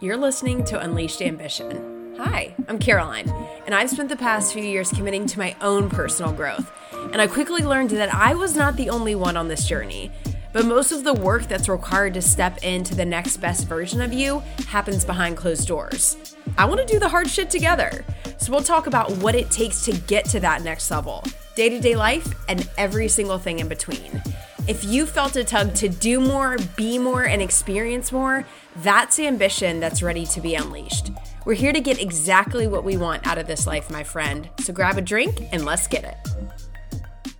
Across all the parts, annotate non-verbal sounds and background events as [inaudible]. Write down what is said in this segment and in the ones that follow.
You're listening to Unleashed Ambition. Hi, I'm Caroline, and I've spent the past few years committing to my own personal growth. And I quickly learned that I was not the only one on this journey. But most of the work that's required to step into the next best version of you happens behind closed doors. I want to do the hard shit together. So we'll talk about what it takes to get to that next level, day to day life, and every single thing in between. If you felt a tug to do more, be more, and experience more, that's ambition that's ready to be unleashed. We're here to get exactly what we want out of this life, my friend. So grab a drink and let's get it.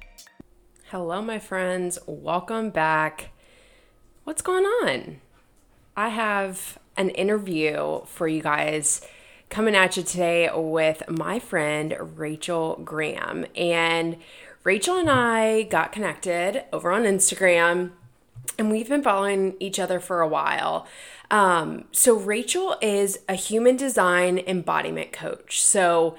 Hello, my friends. Welcome back. What's going on? I have an interview for you guys coming at you today with my friend Rachel Graham. And Rachel and I got connected over on Instagram, and we've been following each other for a while. Um, so, Rachel is a human design embodiment coach. So,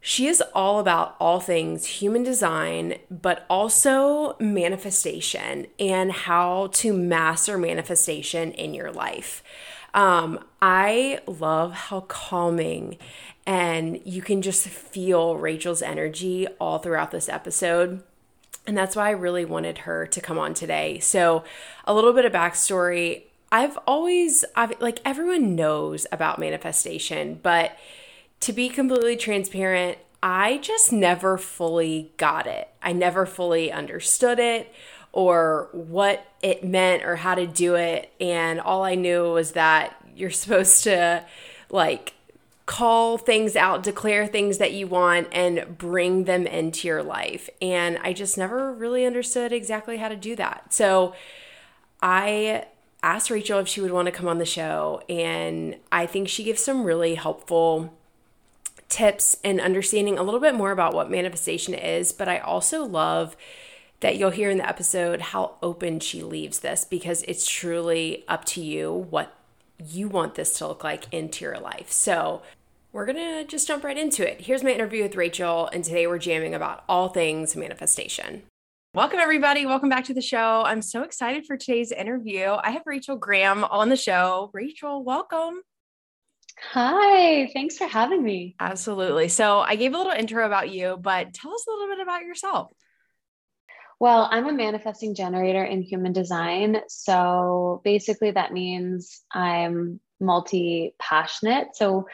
she is all about all things human design, but also manifestation and how to master manifestation in your life. Um, I love how calming and you can just feel Rachel's energy all throughout this episode. And that's why I really wanted her to come on today. So, a little bit of backstory I've always, I've, like, everyone knows about manifestation, but to be completely transparent, I just never fully got it. I never fully understood it or what it meant or how to do it. And all I knew was that you're [laughs] supposed to, like, call things out, declare things that you want, and bring them into your life. And I just never really understood exactly how to do that. So I asked Rachel if she would want to come on the show. And I think she gives some really helpful tips and understanding a little bit more about what manifestation is. But I also love that you'll hear in the episode how open she leaves this because it's truly up to you what you want this to look like into your life. So, we're going to just jump right into it. Here's my interview with Rachel, and today we're jamming about all things manifestation. Welcome, everybody. Welcome back to the show. I'm so excited for today's interview. I have Rachel Graham on the show. Rachel, welcome. Hi, thanks for having me. Absolutely. So, I gave a little intro about you, but tell us a little bit about yourself. Well, I'm a manifesting generator in human design. So basically, that means I'm multi passionate. So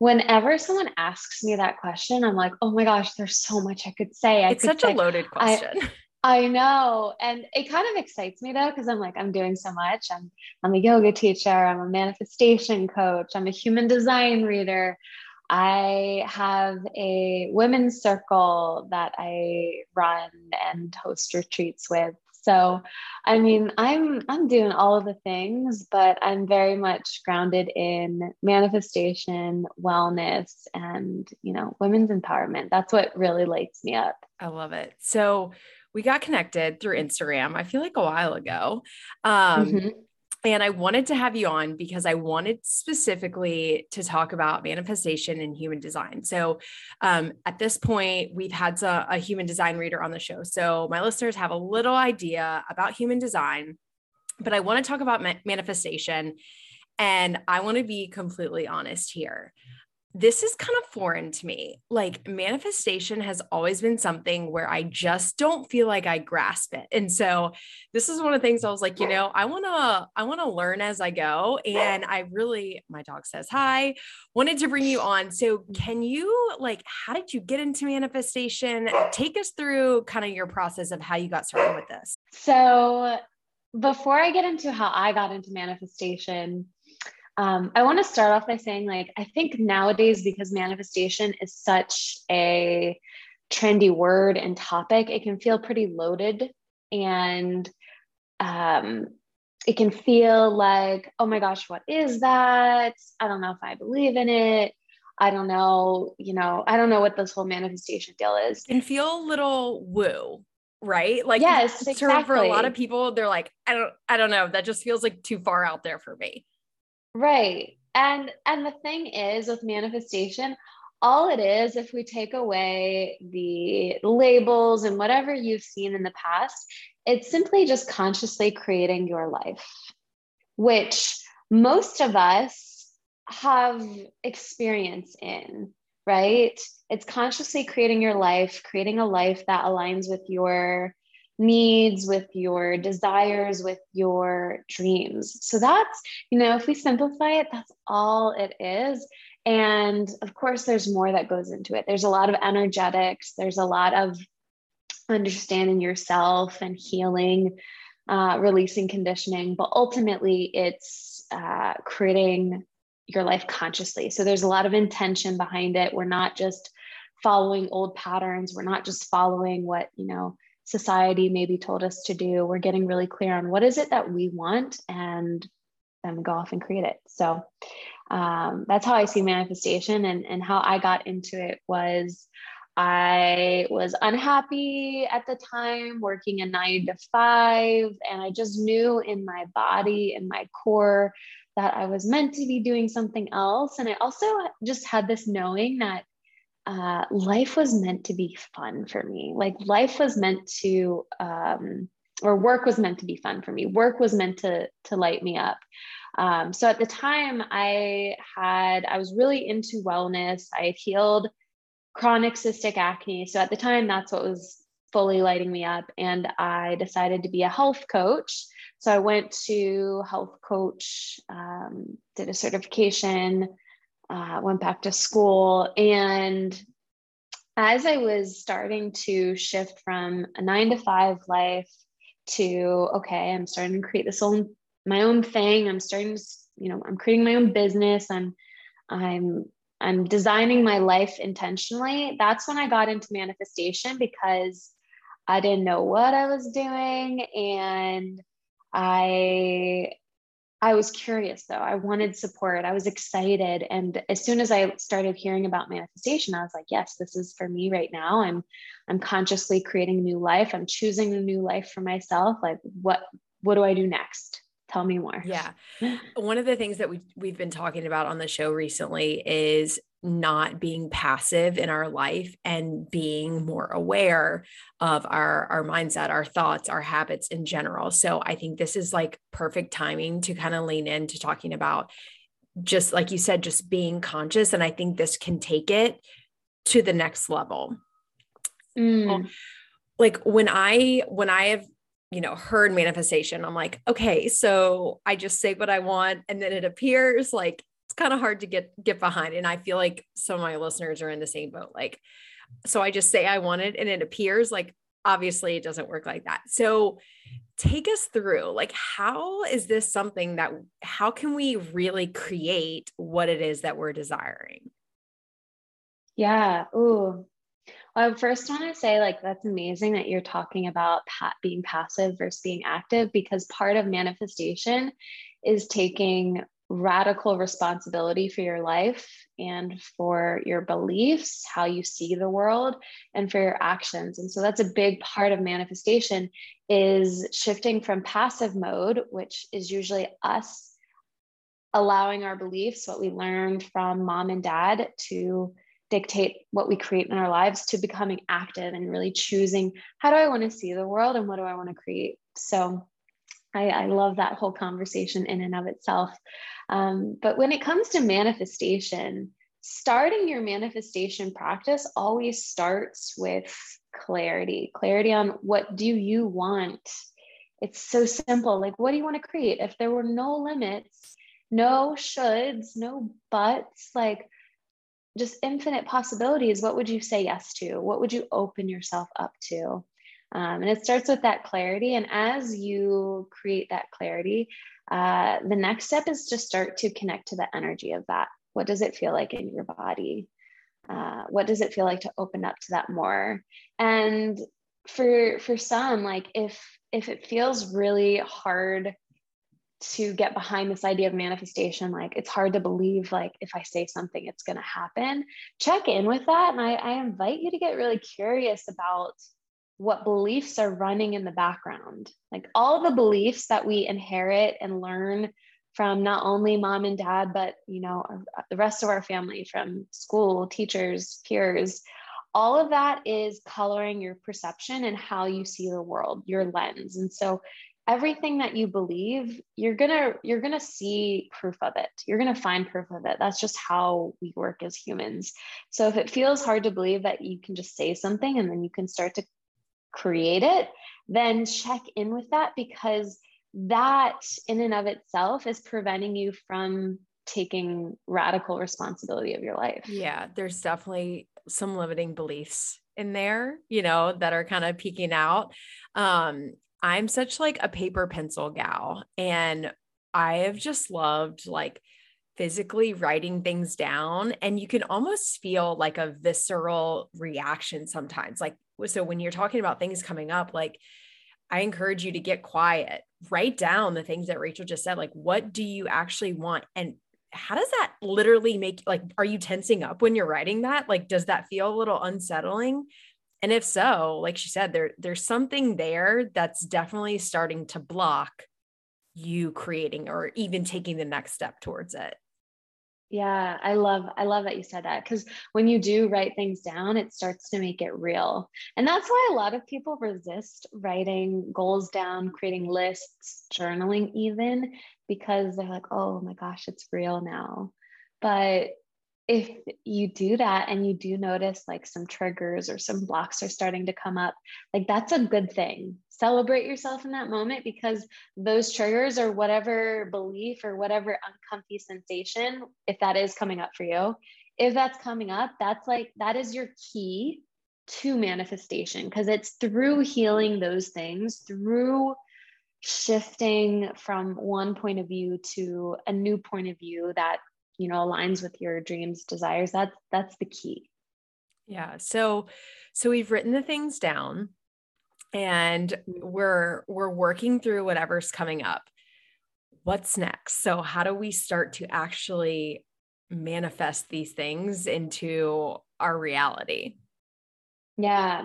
whenever someone asks me that question, I'm like, oh my gosh, there's so much I could say. I it's such say, a loaded question. I, [laughs] I know. And it kind of excites me though, because I'm like, I'm doing so much. I'm I'm a yoga teacher, I'm a manifestation coach, I'm a human design reader. I have a women's circle that I run and host retreats with. So, I mean, I'm I'm doing all of the things, but I'm very much grounded in manifestation, wellness, and you know, women's empowerment. That's what really lights me up. I love it. So, we got connected through Instagram. I feel like a while ago. Um, mm-hmm. And I wanted to have you on because I wanted specifically to talk about manifestation and human design. So, um, at this point, we've had a, a human design reader on the show. So, my listeners have a little idea about human design, but I want to talk about ma- manifestation. And I want to be completely honest here this is kind of foreign to me. Like manifestation has always been something where I just don't feel like I grasp it. And so this is one of the things I was like, you know, I want to I want to learn as I go and I really my dog says hi, wanted to bring you on. So can you like how did you get into manifestation? Take us through kind of your process of how you got started with this. So before I get into how I got into manifestation, um, I want to start off by saying, like, I think nowadays, because manifestation is such a trendy word and topic, it can feel pretty loaded and um, it can feel like, oh my gosh, what is that? I don't know if I believe in it. I don't know, you know, I don't know what this whole manifestation deal is. It can feel a little woo, right? Like yes, exactly. for a lot of people, they're like, I don't, I don't know. That just feels like too far out there for me. Right. And and the thing is with manifestation, all it is if we take away the labels and whatever you've seen in the past, it's simply just consciously creating your life, which most of us have experience in, right? It's consciously creating your life, creating a life that aligns with your needs, with your desires, with your dreams. So that's, you know, if we simplify it, that's all it is. And of course, there's more that goes into it. There's a lot of energetics, there's a lot of understanding yourself and healing, uh, releasing conditioning, but ultimately, it's uh, creating your life consciously. So there's a lot of intention behind it. We're not just following old patterns, we're not just following what, you know, society maybe told us to do. We're getting really clear on what is it that we want and then go off and create it. So um, that's how I see manifestation and, and how I got into it was I was unhappy at the time, working a nine to five, and I just knew in my body in my core that I was meant to be doing something else. And I also just had this knowing that uh, life was meant to be fun for me. Like life was meant to, um, or work was meant to be fun for me. Work was meant to to light me up. Um, so at the time, I had I was really into wellness. I had healed chronic cystic acne. So at the time, that's what was fully lighting me up, and I decided to be a health coach. So I went to health coach, um, did a certification, uh, went back to school, and as I was starting to shift from a nine to five life to okay, I'm starting to create this own my own thing. I'm starting to, you know, I'm creating my own business. I'm, I'm, I'm designing my life intentionally. That's when I got into manifestation because I didn't know what I was doing and I I was curious though. I wanted support. I was excited and as soon as I started hearing about manifestation, I was like, yes, this is for me right now. I'm I'm consciously creating a new life. I'm choosing a new life for myself. Like what what do I do next? Tell me more. Yeah. One of the things that we we've been talking about on the show recently is not being passive in our life and being more aware of our our mindset, our thoughts, our habits in general. So I think this is like perfect timing to kind of lean into talking about just like you said just being conscious and I think this can take it to the next level. Mm. Like when I when I have you know, heard manifestation, I'm like, okay, so I just say what I want and then it appears like it's kind of hard to get get behind. And I feel like some of my listeners are in the same boat. Like, so I just say I want it and it appears like obviously it doesn't work like that. So take us through like how is this something that how can we really create what it is that we're desiring? Yeah. Ooh, well, I first want to say, like, that's amazing that you're talking about pa- being passive versus being active because part of manifestation is taking radical responsibility for your life and for your beliefs, how you see the world, and for your actions. And so that's a big part of manifestation is shifting from passive mode, which is usually us allowing our beliefs, what we learned from mom and dad, to dictate what we create in our lives to becoming active and really choosing how do I want to see the world and what do I want to create. So I, I love that whole conversation in and of itself. Um, but when it comes to manifestation, starting your manifestation practice always starts with clarity clarity on what do you want? It's so simple. Like what do you want to create? If there were no limits no shoulds no buts like just infinite possibilities what would you say yes to? What would you open yourself up to um, and it starts with that clarity. And as you create that clarity uh, the next step is to start to connect to the energy of that. What does it feel like in your body? Uh, what does it feel like to open up to that more? And for for some like if if it feels really hard to get behind this idea of manifestation like it's hard to believe like if i say something it's going to happen check in with that. And I, I invite you to get really curious about what beliefs are running in the background. Like all the beliefs that we inherit and learn from not only mom and dad but you know uh, the rest of our family from school teachers peers all of that is coloring your perception and how you see the world your lens. And so everything that you believe you're gonna you're gonna see proof of it. You're gonna find proof of it. That's just how we work as humans. So if it feels hard to believe that you can just say something and then you can start to create it then check in with that because that in and of itself is preventing you from taking radical responsibility of your life. Yeah there's definitely some limiting beliefs in there you know that are kind of peeking out. Um I'm such like a paper pencil gal and I have just loved like physically writing things down and you can almost feel like a visceral reaction sometimes like so when you're talking about things coming up like I encourage you to get quiet. Write down the things that Rachel just said like what do you actually want? And how does that literally make like are you tensing up when you're writing that? Like does that feel a little unsettling? And if so, like she said, there there's something there that's definitely starting to block you creating or even taking the next step towards it. Yeah, I love I love that you said that cuz when you do write things down it starts to make it real. And that's why a lot of people resist writing goals down, creating lists, journaling even because they're like, "Oh my gosh, it's real now." But if you do that and you do notice like some triggers or some blocks are starting to come up, like that's a good thing. Celebrate yourself in that moment because those triggers or whatever belief or whatever uncomfy sensation, if that is coming up for you, if that's coming up, that's like that is your key to manifestation because it's through healing those things, through shifting from one point of view to a new point of view that you know aligns with your dreams desires that's that's the key. Yeah so so we've written the things down and mm-hmm. we're we're working through whatever's coming up. What's next? So how do we start to actually manifest these things into our reality? Yeah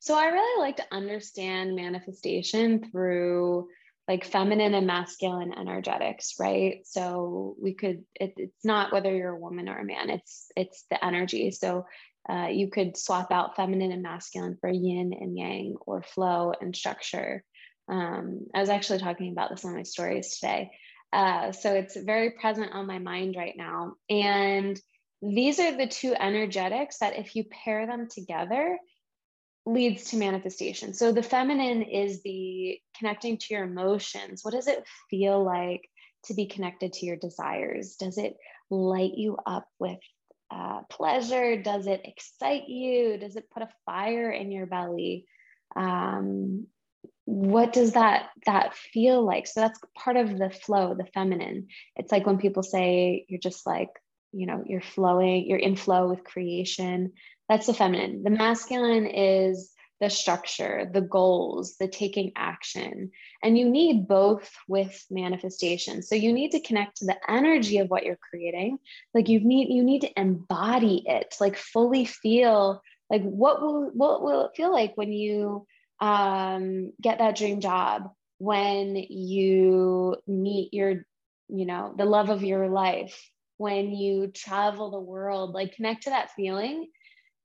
so i really like to understand manifestation through like feminine and masculine energetics right? So we could it, it's not whether you're a woman or a man it's it's the energy. So uh, you could swap out feminine and masculine for yin and yang or flow and structure. Um, i was actually talking about this on my stories today. Uh, so it's very present on my mind right now. And these are the two energetics that if you pair them together leads to manifestation. So the feminine is the connecting to your emotions. What does it feel like to be connected to your desires? Does it light you up with uh, pleasure? Does it excite you? Does it put a fire in your belly? Um, what does that that feel like? So that's part of the flow, the feminine. It's like when people say you're just like you know you're flowing, you're in flow with creation. That's the feminine. The masculine is the structure, the goals, the taking action. And you need both with manifestation. So you need to connect to the energy of what you're creating. Like you need you need to embody it, like fully feel like what will what will it feel like when you um, get that dream job, when you meet your, you know, the love of your life, when you travel the world, like connect to that feeling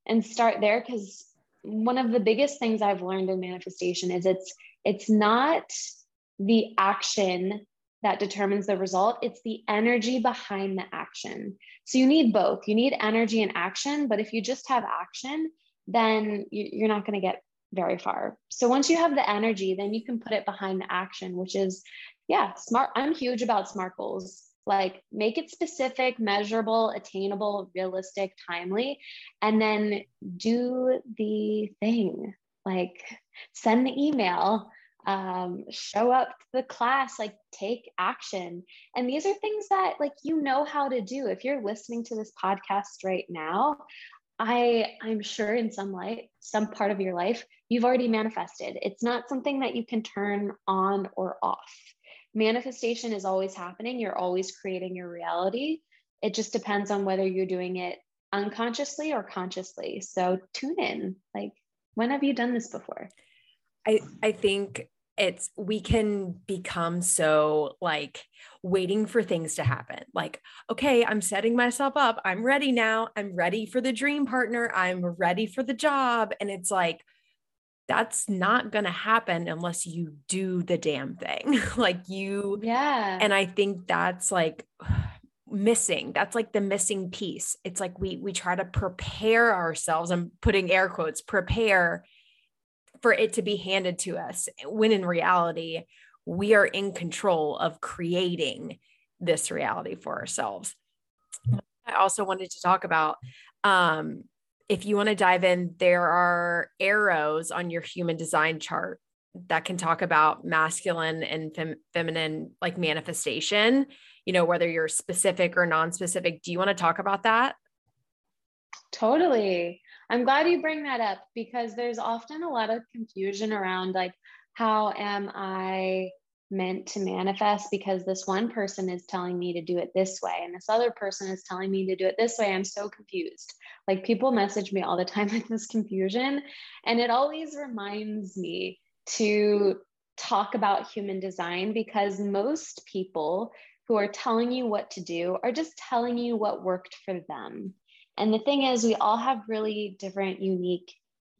and start there because one of the biggest things I've learned in manifestation is it's it's not the action that determines the result it's the energy behind the action. So you need both. You need energy and action but if you just have action then you're not going to get very far. So once you have the energy then you can put it behind the action which is yeah smart i'm huge about smart goals like make it specific measurable attainable realistic timely and then do the thing. Like send the email um, show up to the class like take action. And these are things that like you know how to do. If you're listening to this podcast right now i i'm sure in some light some part of your life you've already manifested. It's not something that you can turn on or off manifestation is always happening. You're always creating your reality. It just depends on whether you're doing it unconsciously or consciously. So tune in. Like, when have you done this before? I, I think it's we can become so like waiting for things to happen like okay i'm setting myself up i'm ready now i'm ready for the dream partner i'm ready for the job and it's like that's not going to happen unless you do the damn thing. [laughs] like you, yeah. And I think that's like [sighs] missing. That's like the missing piece. It's like we we try to prepare ourselves. I'm putting air quotes, prepare for it to be handed to us when in reality we are in control of creating this reality for ourselves. I also wanted to talk about um, if you want to dive in, there are arrows on your human design chart that can talk about masculine and fem- feminine like manifestation, you know, whether you're specific or non specific. Do you want to talk about that? Totally. I'm glad you bring that up because there's often a lot of confusion around like, how am I meant to manifest because this one person is telling me to do it this way and this other person is telling me to do it this way. I'm so confused. Like people message me all the [laughs] time with this confusion. And it always reminds me to talk about human design because most people who are telling you what to do are just telling you what worked for them. And the thing is, we all have really different, unique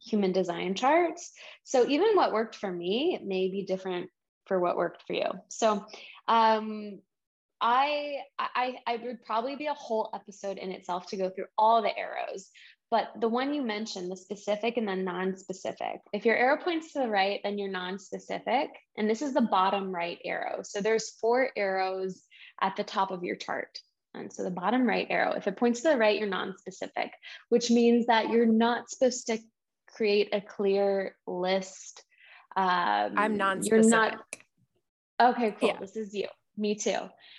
human design charts. So even what worked for me may be different for what worked for you. So um, I, I I would probably be a whole episode in itself to go through all the arrows. But the one you mentioned, the specific and the non-specific. If your arrow points to the right, then you're non-specific. And this is the bottom right arrow. So there's four arrows at the top of your chart. And so the bottom right arrow, if it points to the right, you're non-specific, which means that you're not supposed to create a clear list um, I'm non-specific. You're not. Okay, cool. Yeah. This is you. Me too.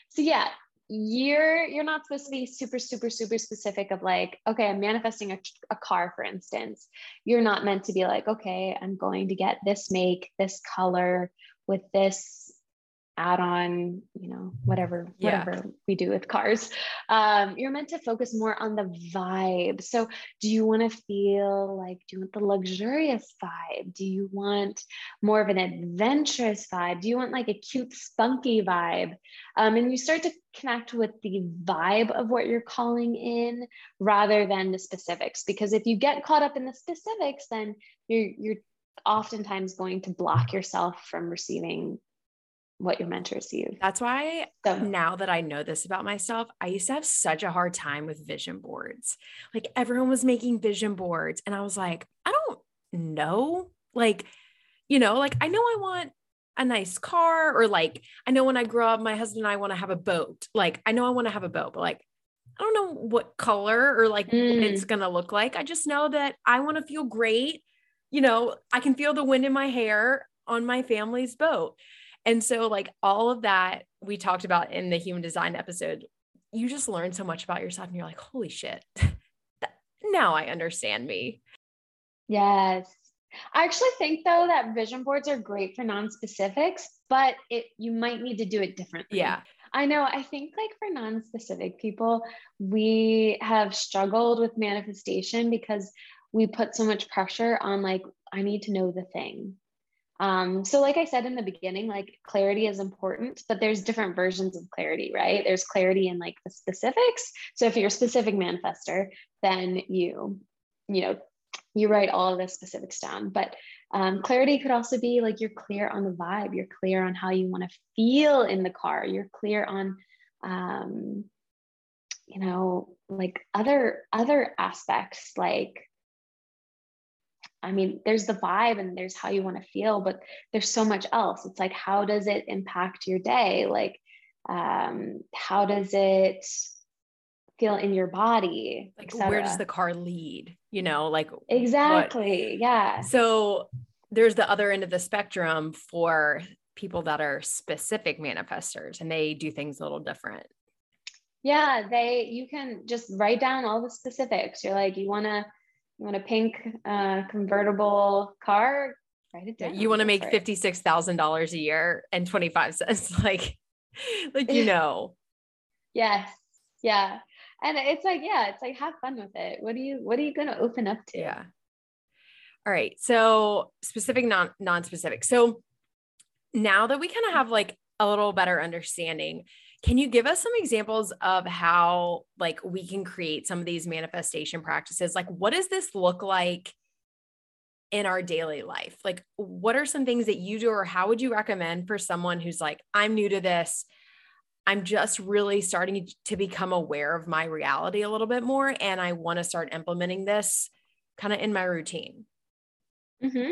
So yeah, you're you're not supposed to be super super super specific of like okay i'm manifesting a, a car for instance you're not meant to be like okay i'm going to get this make this color with this add on you know whatever yeah. whatever we do with cars. Um, you're meant to focus more on the vibe. So do you want to feel like do you want the luxurious vibe? Do you want more of an adventurous vibe? Do you want like a cute spunky vibe? Um, and you start to connect with the vibe of what you're calling in rather than the specifics. Because if you get caught up in the specifics then you're you're oftentimes going to block yourself from receiving what you're meant to. That's why so, now that I know this about myself, I used to have such a hard time with vision boards. Like everyone was making vision boards, and I was like, I don't know. Like, you know, like I know I want a nice car, or like I know when I grow up, my husband and I want to have a boat. Like, I know I want to have a boat, but like, I don't know what color or like mm. it's gonna look like. I just know that I want to feel great. You know, I can feel the wind in my hair on my family's boat. And so, like, all of that we talked about in the human design episode, you just learn so much about yourself and you're like, holy shit, [laughs] now I understand me. Yes. I actually think though that vision boards are great for non-specifics, but it you might need to do it differently. Yeah. I know. I think like for non-specific people, we have struggled with manifestation because we put so much pressure on like I need to know the thing. Um, so, like I said in the beginning, like clarity is important, but there's different versions of clarity, right? There's clarity in like the specifics. So, if you're a specific manifester, then you, you know, you write all of the specifics down. But um, clarity could also be like you're clear on the vibe, you're clear on how you want to feel in the car, you're clear on, um, you know, like other other aspects like I mean, there's the vibe and there's how you want to feel, but there's so much else. It's like, how does it impact your day? Like, um, how does it feel in your body? Like, where does the car lead? You know, like, exactly. What? Yeah. So there's the other end of the spectrum for people that are specific manifestors and they do things a little different. Yeah, they, you can just write down all the specifics. You're like, you want to, you want a pink uh, convertible car? Write it down. You want to make fifty six thousand dollars a year and twenty five cents, [laughs] like, like you [laughs] know. yes. Yeah. And it's like, yeah, it's like have fun with it. What are you What are you going to open up to? Yeah. All right. So specific, non non specific. So now that we kind of have like a little better understanding can you give us some examples of how like we can create some of these manifestation practices? Like what does this look like in our daily life? Like, what are some things that you do, or how would you recommend for someone who's like, I'm new to this? I'm just really starting to become aware of my reality a little bit more. And I want to start implementing this kind of in my routine. Mm-hmm.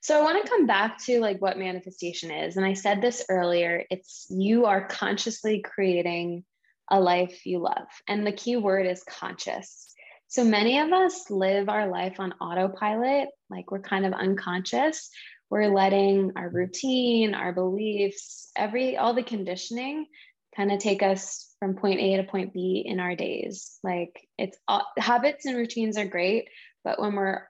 So I want to come back to like what manifestation is. And I said this earlier it's you are consciously creating a life you love. And the key word is conscious. So many of us live our life on autopilot, like we're kind of unconscious. We're letting our routine, our beliefs, every all the conditioning kind of take us from point A to point B in our days. Like it's uh, habits and routines are great, but when we're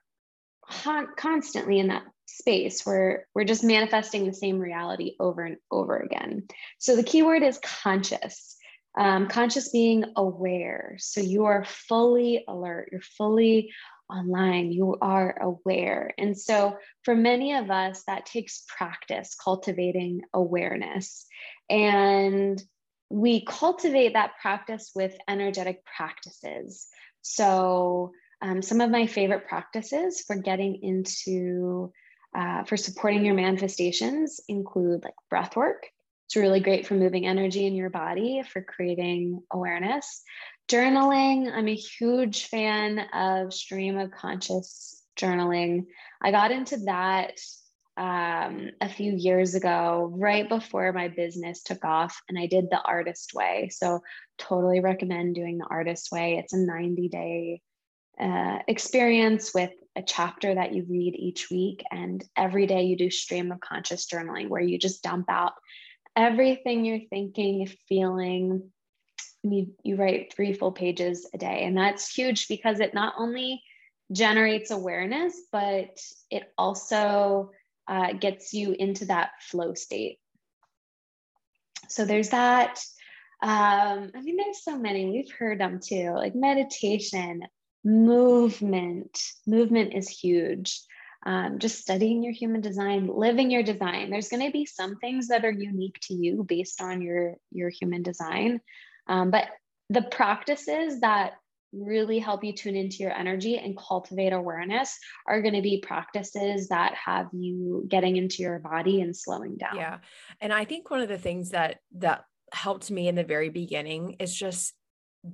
constantly in that space where we're just manifesting the same reality over and over again. So the key word is conscious. Um, conscious being aware. So you are fully alert, you're fully online, you are aware. And so for many of us, that takes practice cultivating awareness. And we cultivate that practice with energetic practices. So um, some of my favorite practices for getting into uh, for supporting your manifestations include like breath work it's really great for moving energy in your body, for creating awareness. Journaling, I'm a huge fan of stream of conscious journaling. I got into that um, a few years ago, right before my business took off, and I did the artist way. So, totally recommend doing the artist way. It's a 90 day uh, experience with a chapter that you read each week, and every day you do stream of conscious journaling where you just dump out everything you're thinking, feeling. You, you write three full pages a day. And that's huge because it not only generates awareness, but it also uh, gets you into that flow state. So there's that. Um, I mean, there's so many. We've heard them too, like meditation, movement. Movement is huge. Um, just studying your human design living your design. There's going to be some things that are unique to you based on your your human design. Um, but the practices that really help you tune into your energy and cultivate awareness are going to be practices that have you getting into your body and slowing down. Yeah. And i think one of the things that that helped me in the very beginning is just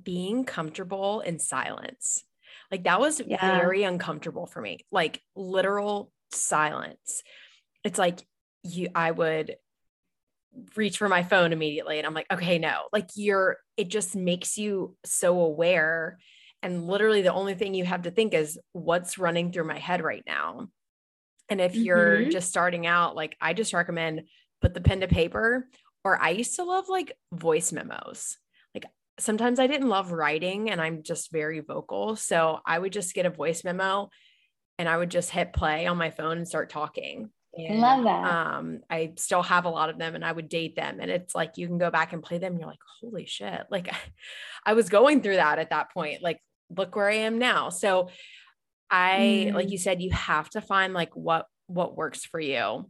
being comfortable in silence like that was yeah. very uncomfortable for me, like literal silence. It's like you, I would reach for my phone immediately and I'm like, okay, no, like you're, it just makes you so aware. And literally the only thing you have to think is what's running through my head right now. And if you're mm-hmm. just starting out, like I just recommend put the pen to paper, or I used to love like voice memos sometimes I didn't love writing and I'm just very vocal. So I would just get a voice memo and I would just hit play on my phone and start talking. And, Love that. Um, I still have a lot of them and I would date them. And it's like you can go back and play them. And you're like, holy shit. [laughs] Like I was going through that at that point. Like, look where I am now. So I, mm. like you said, you have to find like what what works for you.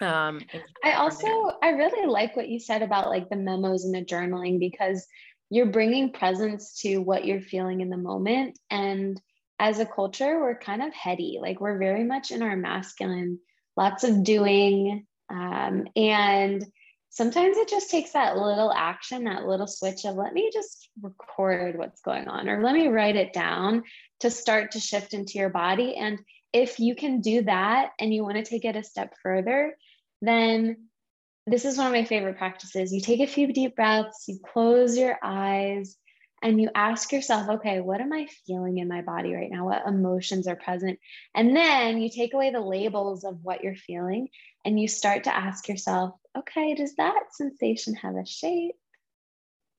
Um, I also I really like what you said about like the memos and the journaling because you're bringing presence to what you're feeling in the moment. And as a culture, we're kind of heady, like we're very much in our masculine, lots of doing. Um, and sometimes it just takes that little action, that little switch of let me just record what's going on or let me write it down to start to shift into your body. And if you can do that and you want to take it a step further, then this is one of my favorite practices. You take a few deep breaths, you close your eyes, and you ask yourself, okay, what am I feeling in my body right now? What emotions are present? And then you take away the labels of what you're feeling and you start to ask yourself, okay, does that sensation have a shape?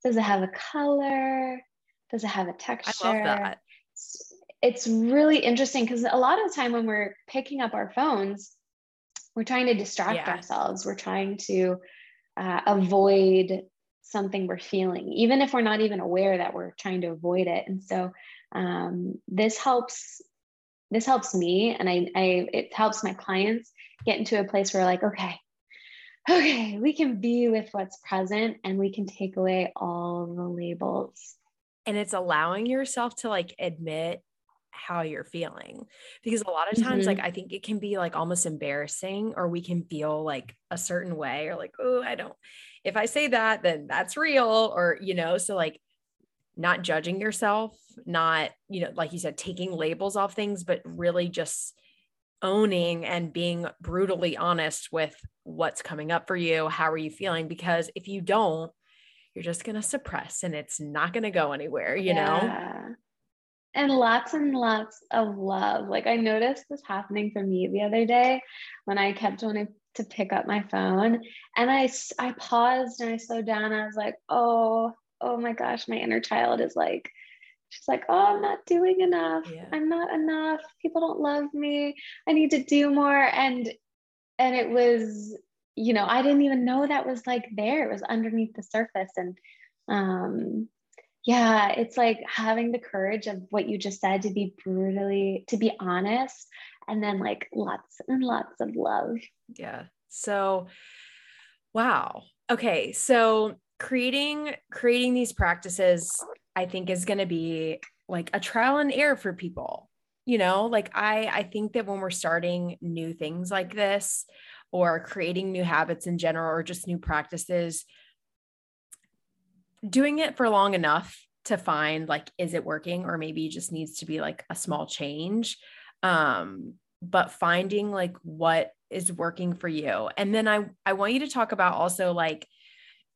Does it have a color? Does it have a texture? I love that. It's really interesting because a lot of the time when we're picking up our phones, we're trying to distract yeah. ourselves. We're trying to uh, avoid something we're feeling even if we're not even aware that we're trying to avoid it. And so um, this helps this helps me and I, I it helps my clients get into a place where like okay okay we can be with what's present and we can take away all the labels. And it's allowing yourself to like admit how you're feeling because a lot of times Mhm. like i think it can be like almost embarrassing or we can feel like a certain way or like oh i don't if i say that then that's real or you know so like not judging yourself not you know like you said taking labels off things but really just owning and being brutally honest with what's coming up for you how are you feeling because if you don't you're just going to suppress and it's not going to go anywhere you know Yeah. And lots and lots of love. Like I noticed this happening for me the other day when I kept wanting to pick up my phone and I I paused and I slowed down. I was like, "Oh, oh my gosh, my inner child is like she's like, "Oh, I'm not doing enough. Yeah. I'm not enough. People don't love me. I need to do more." And and it was you know, I didn't even know that was like there. It was underneath the surface and um yeah, it's like having the courage of what you just said to be brutally, to be honest, and then like lots and lots of love. Yeah. So wow. Okay. So creating creating these practices I think is going to be like a trial and error for people. You know, like I I think that when we're starting new things like this or creating new habits in general or just new practices doing it for long enough to find like is it working or maybe just needs to be like a small change. Um but finding like what is working for you. And then i i want you to talk about also like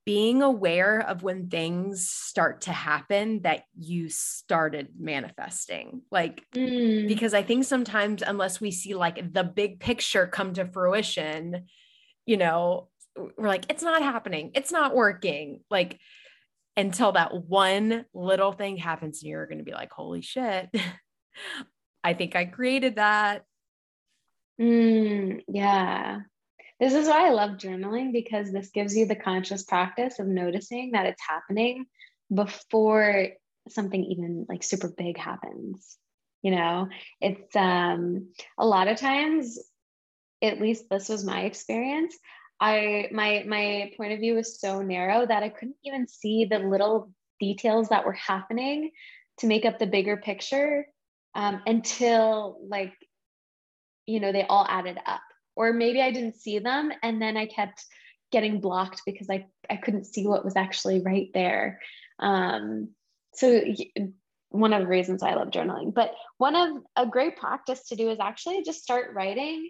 being aware of when things start to happen that you started manifesting. Like Mm, because i think sometimes unless we see like the big picture come to fruition you know we're like it's not happening. It's not working. Like until that one little thing happens and you're going to be like holy shit [laughs] i think i created that mm, yeah. This is why I love journaling because this gives you the conscious practice of noticing that it's happening before something even like super big happens. You know, it's um a lot of times, at least this was my experience. I my my point of view was so narrow that I couldn't even see the little details that were happening to make up the bigger picture um, until like you know they all added up. Or maybe i didn't see them and then i kept getting blocked because i i couldn't see what was actually right there. Um so one of the reasons i love journaling. But one of a great practice to do is actually just start writing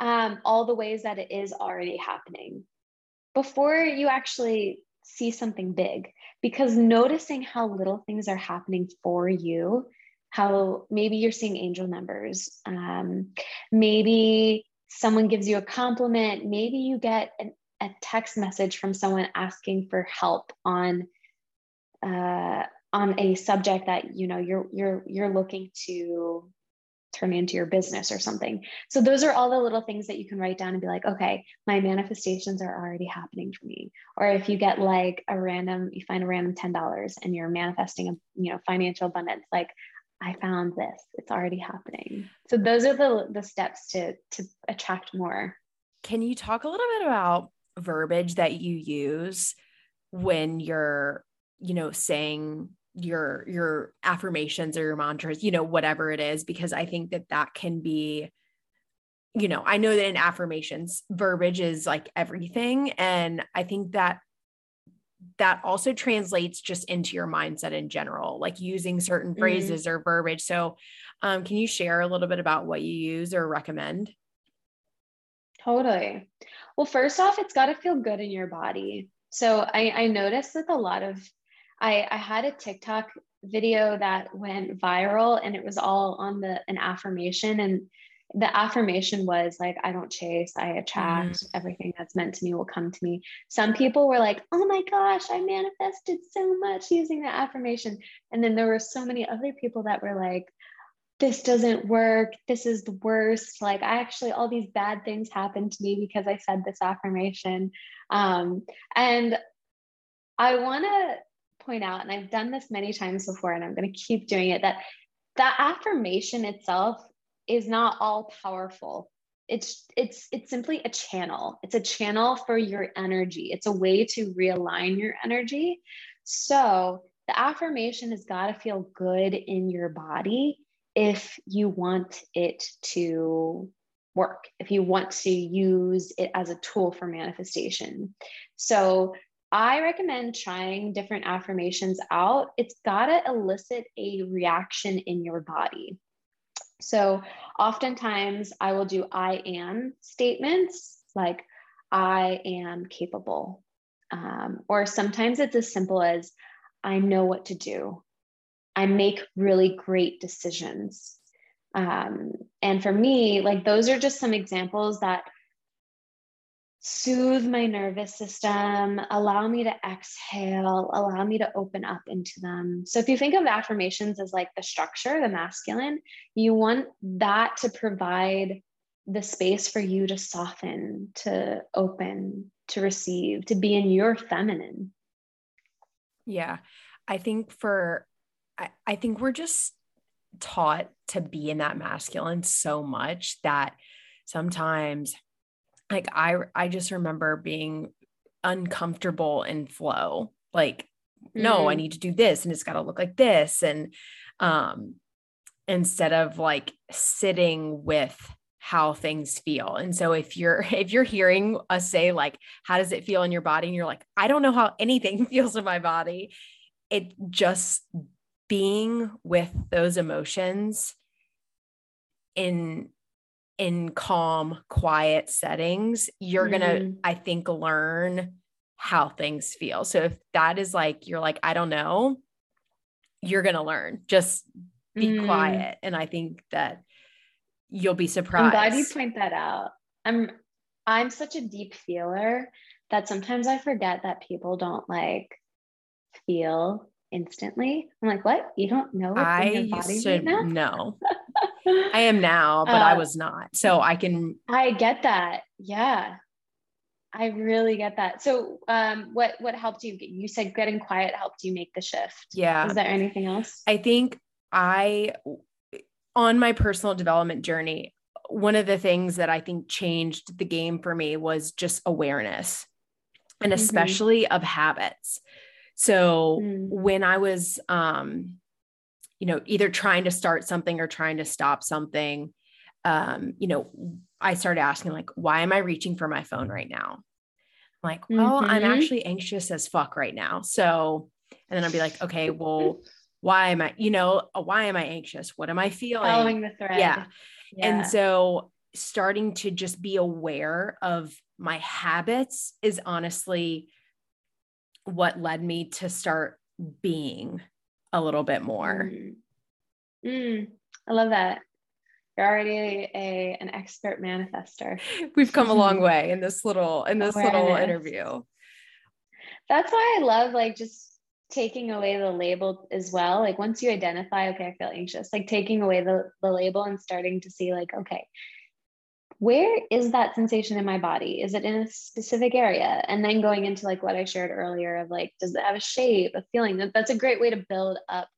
um, all the ways that it is already happening. Before you actually see something big because noticing how little things are happening for you how maybe you're seeing angel numbers um, maybe someone gives you a compliment maybe you get an, a text message from someone asking for help on uh, on a subject that you know you're you're you're looking to turn into your business or something. So those are all the little things that you can write down and be like okay my manifestations are already happening for me. Or if you get like a random you find a random $10 and you're manifesting a you know financial abundance like i found this it's already happening. So those are the the steps to to attract more. Can you talk a little bit about verbiage that you use when you're you know saying your your affirmations or your mantras you know whatever it is because i think that that can be you know i know that in affirmations verbiage is like everything and i think that that also translates just into your mindset in general like using certain Mhm. phrases or verbiage so um, can you share a little bit about what you use or recommend Totally. Well, first off, it's got to feel good in your body. So I, I noticed with a lot of, I, I had a TikTok video that went viral and it was all on the an affirmation and the affirmation was like i don't chase i attract everything that's meant to me will come to me some people were like oh my gosh i manifested so much using the affirmation and then there were so many other people that were like this doesn't work. This is the worst. Like, I actually, all these bad things happened to me because I said this affirmation. Um, and I want to point out, and I've done this many times before, and I'm going to keep doing it, that that affirmation itself is not all powerful. It's it's it's simply a channel. It's a channel for your energy. It's a way to realign your energy. So the affirmation has got to feel good in your body if you want it to work, if you want to use it as a tool for manifestation. So I recommend trying different affirmations out. It's got to elicit a reaction in your body. So, oftentimes I will do I am statements like, I am capable. Um, or sometimes it's as simple as, I know what to do. I make really great decisions. Um, and for me, like those are just some examples that soothe my nervous system, allow me to exhale, allow me to open up into them. So if you think of affirmations as like the structure, the masculine, you want that to provide the space for you to soften, to open, to receive, to be in your feminine. Yeah. I think for I, I think we're just taught to be in that masculine so much that sometimes like I I just remember being uncomfortable in flow. Like, mm-hmm. no, I mm. need to do this and it's got to look like this. And um instead of like sitting with how things feel. And so if you're [laughs] if you're hearing us say like how does it feel in your body and you're like I don't know how anything [laughs] feels in my body, it just being with those emotions in in calm, quiet settings, you're mm-hmm. going to, I think, learn how things feel. So if that is like, you're like, I don't know, you're going to learn. Just be mm. quiet. And I think that you'll be surprised. I'm glad you point that out. I'm, I'm such a deep feeler that sometimes I forget that people don't like feel instantly. I'm like, what? You don't know what's I in your body right now? know. [laughs] I am now, but uh, I was not. So I can I get that. Yeah. I really get that. So um what what helped you you said getting quiet helped you make the shift. Yeah. Is there anything else? I think I on my personal development journey, one of the things that I think changed the game for me was just awareness and mm-hmm. especially mm-hmm. of habits. So mm. when I was, um, you know, either trying to start something or trying to stop something, um, you know, I started asking, like, why am I reaching for my phone right now? I'm like, well, mm-hmm. I'm actually anxious as fuck right now. So, and then I'll be like, okay, well, why am I, you know, uh, why am I anxious? What am I feeling? Following the thread. Yeah. yeah. And so starting to just be aware of my habits is honestly what led me to start being a little bit more. Mm. Mm, I love that. You're already a an expert manifester. We've come a long [laughs] way in this little in this Awareness. little interview. That's why I love like just taking away the label as well. Like once you identify, okay, I feel anxious, like taking away the, the label and starting to see like, okay, where is that sensation in my body? Is it in a specific area? And then going into like what I shared earlier of like, does it have a shape, a feeling? That that's a great way to build up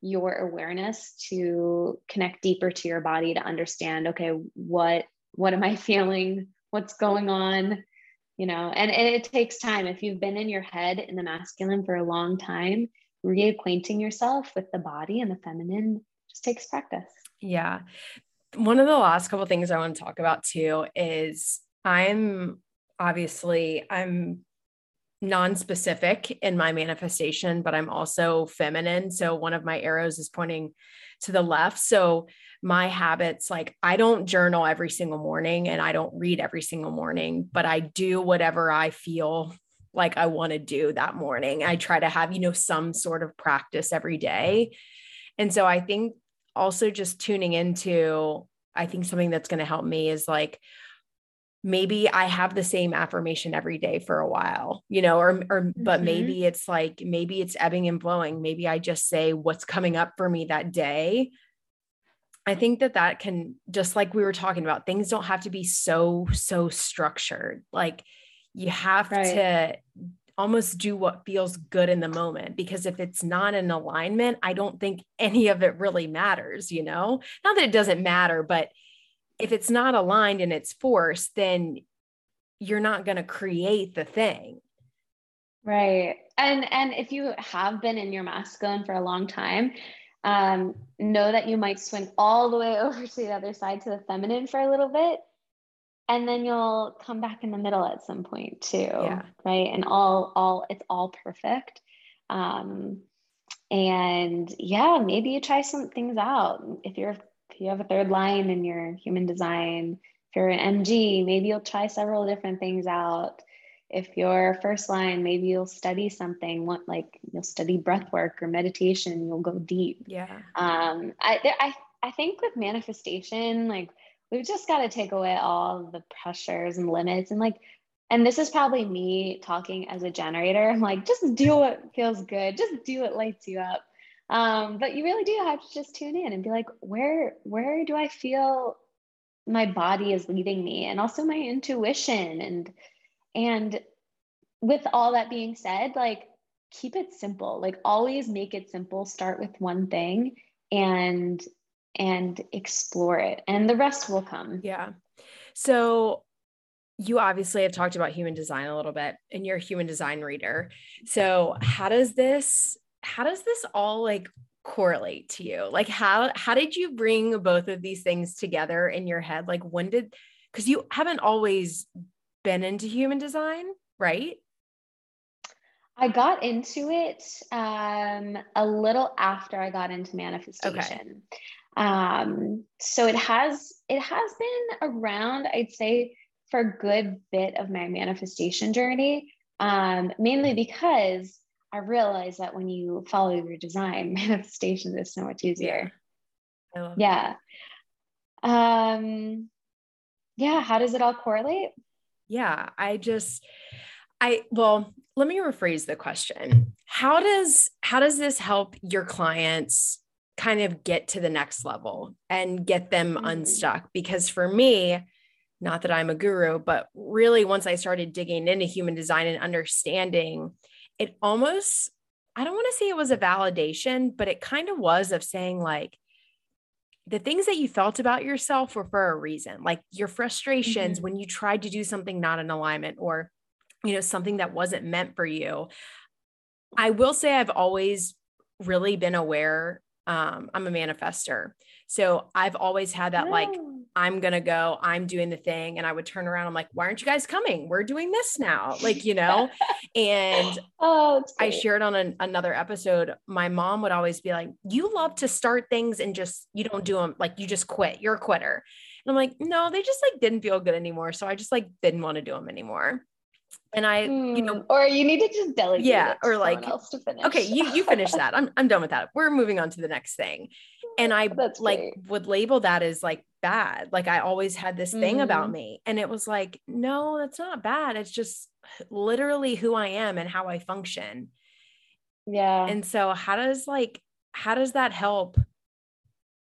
your awareness to connect deeper to your body to understand, okay, what what am I [laughs] feeling? What's going on? You know, and, and it takes time. If you've been in your head in the masculine for a long time, reacquainting yourself with the body and the feminine just takes practice. Yeah one of the last couple things I want to talk about too is I'm obviously I'm non-specific in my manifestation but I'm also feminine. So one of my arrows is pointing to the left. So my habits like I don't journal every single morning and I don't read every single morning but I do whatever I feel like I want to do that morning. I try to have you know some sort of practice every day. And so I think also just tuning into, I think something that's going to help me is like, maybe I have the same affirmation every day for a while, you know, or, or, mm-hmm. but maybe it's like, maybe it's ebbing and flowing. Maybe I just say what's coming up for me that day. I think that that can, just like we were talking about, things don't have to be so, so structured. Like you have right. to almost do what feels good in the moment because if it's not in alignment i don't think any of it really matters you know? Not that it doesn't matter but if it's not aligned in its force then you're not going to create the thing. Right. And and if you have been in your masculine for a long time um, know that you might swing all the way [laughs] over to the other side to the feminine for a little bit and then you'll come back in the middle at some point too Yeah. right? And all all it's all perfect. Um and yeah maybe you try some things out. If you're if you have a third line in your human design if you're an MG maybe you'll try several different things out. If you're first line maybe you'll study something what like you'll study breath work or meditation you'll go deep. Yeah. um i there- i i think with manifestation like we've just got to take away all the pressures and limits and like and this is probably me talking as a generator. I'm like just do [laughs] what feels good. Just do what lights you up. Um but you really do have to just tune in and be like where where do i feel my body is leading me and also my intuition and and with all that being said like keep it simple. Like always make it simple. Start with one thing and and explore it and the rest will come Yeah. So you obviously have talked about human design a little bit and you're a human design reader. So how does this how does this all like correlate to you? Like how how did you bring both of these things together in your head? Like when did cuz you haven't always been into human design, right? I got into it um, a little after I got into manifestation. Um, so it has it has been around, I'd say, for a good bit of my manifestation journey. Um, mainly because I realized that when you follow your design, [laughs] manifestation is so much easier. Yeah. Um, yeah. How does it all correlate? Yeah, I just I well, let me rephrase the question. How does how does this help your clients kind of get to the next level and get them Mhm. unstuck? Because for me, not that I'm a guru, but really once I started digging into human design and understanding, it almost I don't want to say it was a validation, but it kind of was of saying like the things that you felt about yourself were for a reason like your frustrations Mhm. when you tried to do something not in alignment or you know something that wasn't meant for you i will say i've always really been aware um, i'm a manifester so i've always had that like i'm gonna go i'm doing the thing and i would turn around i'm like why aren't you guys coming we're doing this now like you know [laughs] and oh, I shared on an, another episode, my mom would always be like, You love to start things and just, you don't do them. Like, you just quit. You're a quitter. And I'm like, No, they just like didn't feel good anymore. So I just like didn't want to do them anymore. And I, you know, Mm, or you need to just delegate Yeah, it or like, else to finish. okay, you, you finish that. I'm, I'm done with that. We're moving on to the next thing. [laughs] And I That's like great. would label that as like bad. Like I always had this thing about Mhm. me. And it was like, no, that's not bad. It's just literally who I am and how I function. yeah. And so how does like how does that help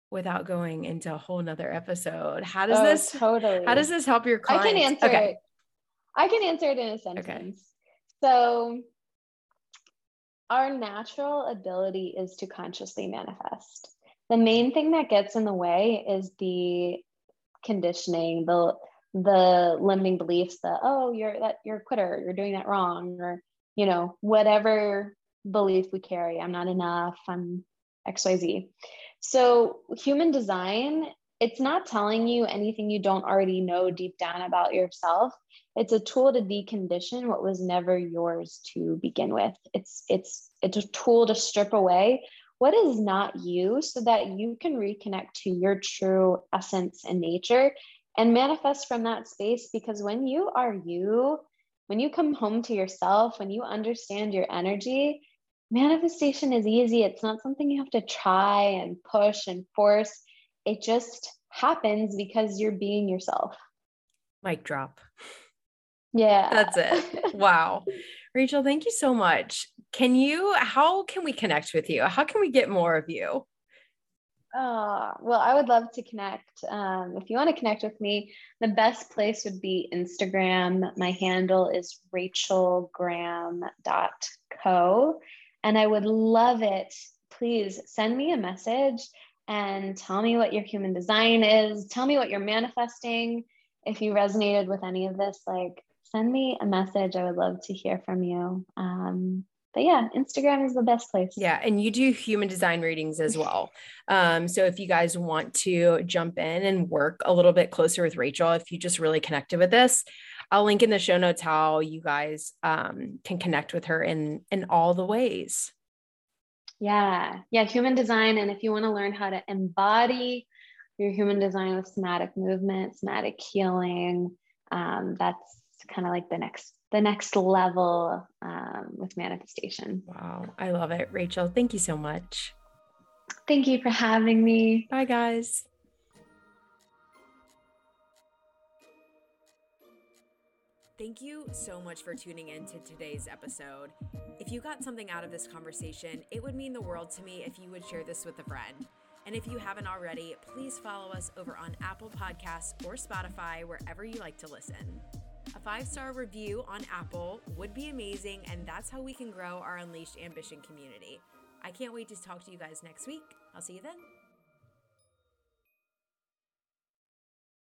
without going into a whole nother episode? How does Oh, this totally? how does this help your I can answer Okay. it. I can answer it in a sentence. So, our natural ability is to consciously manifest. The main thing that gets in the way is the conditioning, the the limiting beliefs that oh you're that you're a quitter, you're doing that wrong, or you know whatever belief we carry. I'm not enough. I'm X Y Z. So human design, it's not telling you anything you don't already know deep down about yourself. It's a tool to decondition what was never yours to begin with. It's it's it's a tool to strip away what is not you so that you can reconnect to your true essence and nature and manifest from that space. Because when you are you when you come home to yourself when you understand your energy manifestation is easy. It's not something you have to try and push and force it just happens because you're being yourself Mic drop. yeah That's it. [laughs] Wow. Rachel, thank you so much. Can you how can we connect with you? How can we get more of you? Oh, well, I would love to connect. Um, if you want to connect with me, the best place would be Instagram. My handle is rachelgraham.co. And I would love it. Please send me a message and tell me what your human design is. Tell me what you're manifesting. If you resonated with any of this, like send me a message. I would love to hear from you. Um, but yeah, Instagram is the best place. Yeah, and you do human design readings as well. Um, so if you guys want to jump in and work a little bit closer with Rachel, if you just really connected with this, I'll link in the show notes how you guys um, can connect with her in in all the ways. Yeah, yeah, human design, and if you want to learn how to embody your human design with somatic movement, somatic healing, um, that's kind of like the next the next level um, with manifestation. Wow, I love it, Rachel. Thank you so much. Thank you for having me. Bye, guys. Thank you so much for tuning in to today's episode. If you got something out of this conversation, it would mean the world to me if you would share this with a friend. And if you haven't already, please follow us over on Apple Podcasts or Spotify, wherever you like to listen. A five star review on Apple would be amazing, and that's how we can grow our Unleashed Ambition community. I can't wait to talk to you guys next week. I'll see you then.